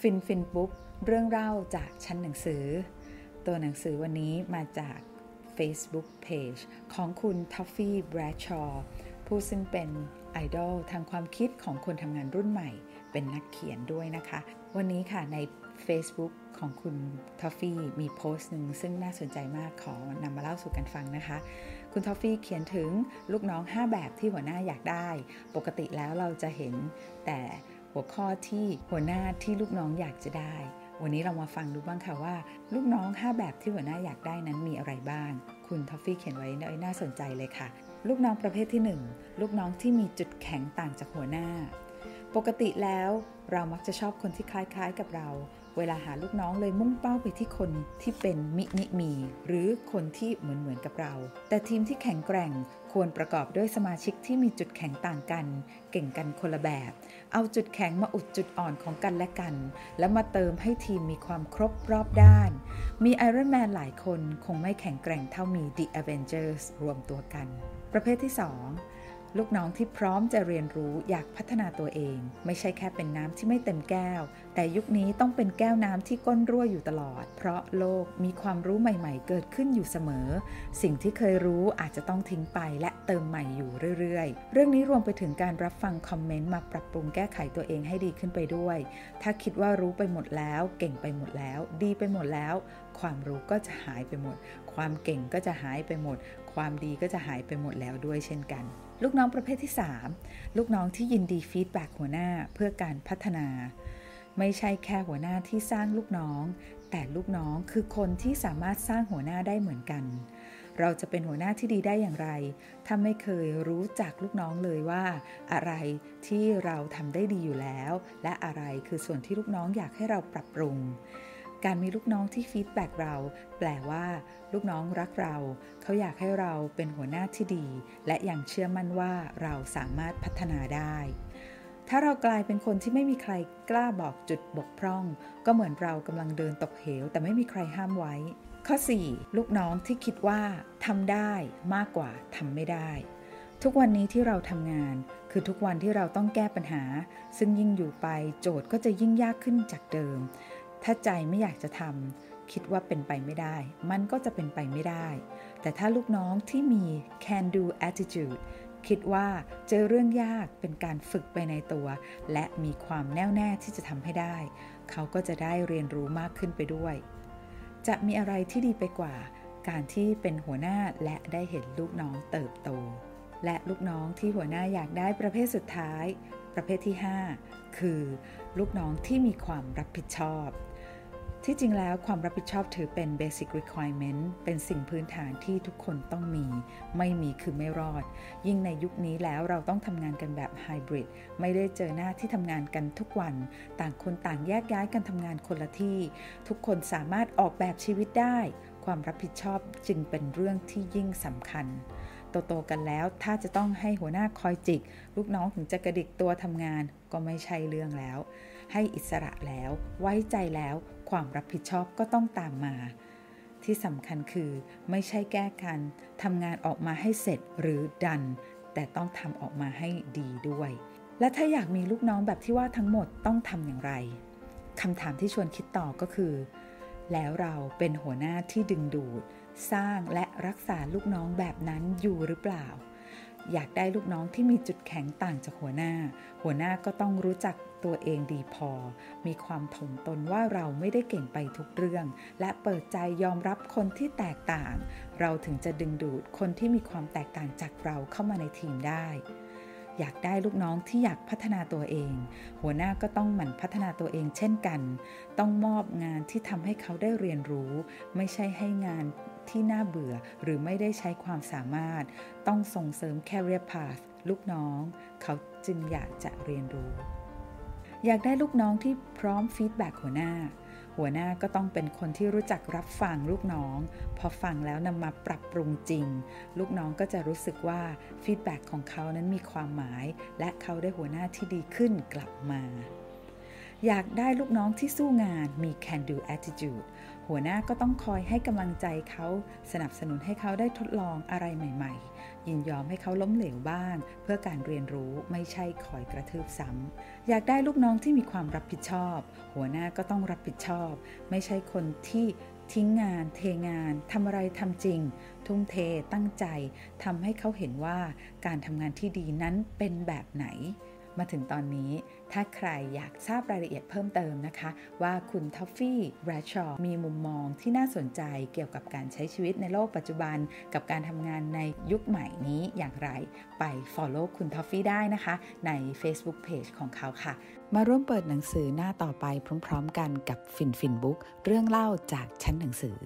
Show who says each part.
Speaker 1: ฟินฟินบุ๊กเรื่องเล่าจากชั้นหนังสือ ตัวหนังสือวันนี้มาจาก Facebook Page ของคุณทอฟฟี่แบรดชอว์ผู้ซึ่งเป็นไอดอลทางความคิดของคนทำงานรุ่นใหม่ เป็นนักเขียนด้วยนะคะ วันนี้ค่ะใน Facebook ของคุณทอฟฟี่มีโพสต์หนึ่งซึ่งน่าสนใจมากขอนำมาเล่าสู่กันฟังนะคะ คุณทอฟฟี่เขียนถึงลูกน้อง 5 แบบที่หัวหน้าอยากได้ ปกติแล้วเราจะเห็นแต่ หัวข้อที่หัวหน้าที่ลูกน้องอยากจะได้ วันนี้เรามาฟังดูบ้างค่ะว่า ลูกน้อง 5 แบบที่หัวหน้าอยากได้นั้นมีอะไรบ้าง คุณทอฟฟี่เขียนไว้น่าสนใจเลยค่ะ ลูกน้องประเภทที่ 1 ลูกน้องที่มีจุดแข็งต่างจากหัวหน้า ปกติแล้วเรามักจะชอบคนที่คล้ายๆกับเรา เวลาหาลูกน้องเลยมุ่งเป้าไปที่คนที่เป็นมินิมี หรือคนที่เหมือนเหมือนกับเรา แต่ทีมที่แข็งแกร่งควรประกอบด้วยสมาชิกที่มีจุดแข็งต่างกัน เก่งกันคนละแบบ เอาจุดแข็งมาอุดจุดอ่อนของกันและกัน แล้วมาเติมให้ทีมมีความครบรอบด้าน มีไอรอนแมนหลายคนคงไม่แข็งแกร่งเท่ามี The Avengers รวมตัวกัน ประเภทที่ 2 ลูกน้องที่พร้อมจะเรียนรู้อยากพัฒนาตัวเอง ไม่ใช่แค่เป็นน้ำที่ไม่เต็มแก้ว แต่ยุคนี้ต้องเป็นแก้วน้ำที่ก้นรั่วอยู่ตลอด เพราะโลกมีความรู้ใหม่ ๆ เกิดขึ้นอยู่เสมอ สิ่งที่เคยรู้อาจจะต้องทิ้งไปและเติมใหม่อยู่เรื่อย ๆ เรื่องนี้รวมไปถึงการรับฟังคอมเมนต์มาปรับปรุงแก้ไขตัวเองให้ดีขึ้นไปด้วย ถ้าคิดว่ารู้ไปหมดแล้ว เก่งไปหมดแล้ว ดีไปหมดแล้ว ความรู้ก็จะหายไปหมด ความเก่งก็จะหายไปหมด ความดีก็จะหายไปหมดแล้วด้วยเช่นกัน ลูกน้องประเภทที่ 3 ลูกน้องที่ยินดี feedback หัวหน้าเพื่อการพัฒนา ไม่ใช่แค่หัวหน้าที่สร้างลูกน้อง แต่ลูกน้องคือคนที่สามารถสร้างหัวหน้าได้เหมือนกัน เราจะเป็นหัวหน้าที่ดีได้อย่างไร ถ้าไม่เคยรู้จักลูกน้องเลยว่า อะไรที่เราทำได้ดีอยู่แล้ว และอะไรคือส่วนที่ลูกน้องอยากให้เราปรับปรุง การมีลูกน้องที่ฟีดแบ็กเรา แปลว่า ลูกน้องรักเรา เขาอยากให้เราเป็นหัวหน้าที่ดี และยังเชื่อมั่นว่าเราสามารถพัฒนาได้ ถ้าเรากลายเป็นคนที่ไม่มีใครกล้าบอกจุดบกพร่อง ก็เหมือนเรากำลังเดินตกเหว แต่ไม่มีใครห้ามไว้ ข้อ 4. ลูกน้องที่คิดว่าทำได้มากกว่าทำไม่ได้ทุกวันนี้ที่เราทำงาน คือทุกวันที่เราต้องแก้ปัญหา ซึ่งยิ่งอยู่ไปโจทย์ก็จะยิ่งยากขึ้นจากเดิม ถ้าใจไม่อยากจะทำคิดว่าเป็นไปไม่ได้ มันก็จะเป็นไปไม่ได้ แต่ถ้าลูกน้องที่มี can do attitude คิดว่าเจอเรื่องยากเป็นการฝึกไปในตัว และมีความแน่วแน่ที่จะทำให้ได้ เขาก็จะได้เรียนรู้มากขึ้นไปด้วย จะมีอะไรที่ดีไปกว่า การที่เป็นหัวหน้าและได้เห็นลูกน้องเติบโต และลูกน้องที่หัวหน้าอยากได้ประเภทสุดท้าย ประเภทที่ 5 คือ ลูกน้องที่มีความรับผิดชอบ ที่จริงแล้วความรับผิดชอบถือเป็น basic requirement เป็นสิ่งพื้นฐานที่ทุกคนต้องมี ไม่มีคือไม่รอด ยิ่งในยุคนี้แล้วเราต้องทำงานกันแบบไฮบริดไม่ได้เจอหน้าที่ทำงานกันทุกวัน ต่างคนต่างแยกย้ายกันทำงานคนละที่ ทุกคนสามารถออกแบบชีวิตได้ ความรับผิดชอบจึงเป็นเรื่องที่ยิ่งสำคัญ โตๆกันแล้ว ถ้าจะต้องให้หัวหน้าคอยจิก ลูกน้องถึงจะกระดิกตัวทำงานก็ไม่ใช่เรื่องแล้ว ให้อิสระแล้ว ไว้ใจแล้ว ความรับผิดชอบก็ต้องตามมา ที่สำคัญคือ ไม่ใช่แก้กันทำงานออกมาให้เสร็จหรือดัน แต่ต้องทำออกมาให้ดีด้วย และถ้าอยากมีลูกน้องแบบที่ว่าทั้งหมดต้องทำอย่างไรคำถามที่ชวนคิดต่อก็คือ แล้วเราเป็นหัวหน้าที่ดึงดูด สร้างและรักษาลูกน้องแบบนั้นอยู่หรือเปล่า อยากได้ลูกน้องที่มีจุดแข็งต่างจากหัวหน้า หัวหน้าก็ต้องรู้จักตัวเองดีพอ มีความถ่อมตนว่าเราไม่ได้เก่งไปทุกเรื่อง และเปิดใจยอมรับคนที่แตกต่าง เราถึงจะดึงดูดคนที่มีความแตกต่างจากเราเข้ามาในทีมได้ อยากได้ลูกน้องที่อยากพัฒนาตัวเอง หัวหน้าก็ต้องหมั่นพัฒนาตัวเองเช่นกัน ต้องมอบงานที่ทำให้เขาได้เรียนรู้ ไม่ใช่ให้งานที่น่าเบื่อหรือไม่ได้ใช้ความสามารถ ต้องส่งเสริม career path ลูกน้อง เขาจึงอยากจะเรียนรู้ อยากได้ลูกน้องที่พร้อม feedback หัวหน้า หัวหน้าก็ต้องเป็นคนที่รู้จักรับฟังลูกน้อง พอฟังแล้วนำมาปรับปรุงจริง ลูกน้องก็จะรู้สึกว่า feedback ของเขานั้นมีความหมาย และเขาได้หัวหน้าที่ดีขึ้นกลับมา อยากได้ลูกน้องที่สู้งานมี can do attitude หัวหน้าก็ต้องคอยให้กำลังใจเขาสนับสนุนให้เขาได้ทดลองอะไรใหม่ ๆ ยินยอมให้เขาล้มเหลวบ้าง เพื่อการเรียนรู้ไม่ใช่คอยกระทืบซ้ำอยากได้ลูกน้องที่มีความรับผิดชอบ หัวหน้าก็ต้องรับผิดชอบ ไม่ใช่คนที่ทิ้งงาน เทงานทำอะไรทำจริง ทุ่มเทตั้งใจทำให้เขาเห็นว่าการทำงานที่ดีนั้นเป็นแบบไหน มาถึงตอนนี้ ถ้าใครอยากทราบรายละเอียดเพิ่มเติมนะคะ ว่าคุณทอฟฟี่ แบรดชอว์มีมุมมองที่น่าสนใจเกี่ยวกับการใช้ชีวิตในโลกปัจจุบัน กับการทำงานในยุคใหม่นี้อย่างไร ไป Follow คุณทอฟฟี่ได้นะคะ ใน Facebook Page ของเขาค่ะ มาร่วมเปิดหนังสือหน้าต่อไปพร้อม ๆ กันกับฟินฟินบุ๊กเรื่องเล่าจากชั้นหนังสือ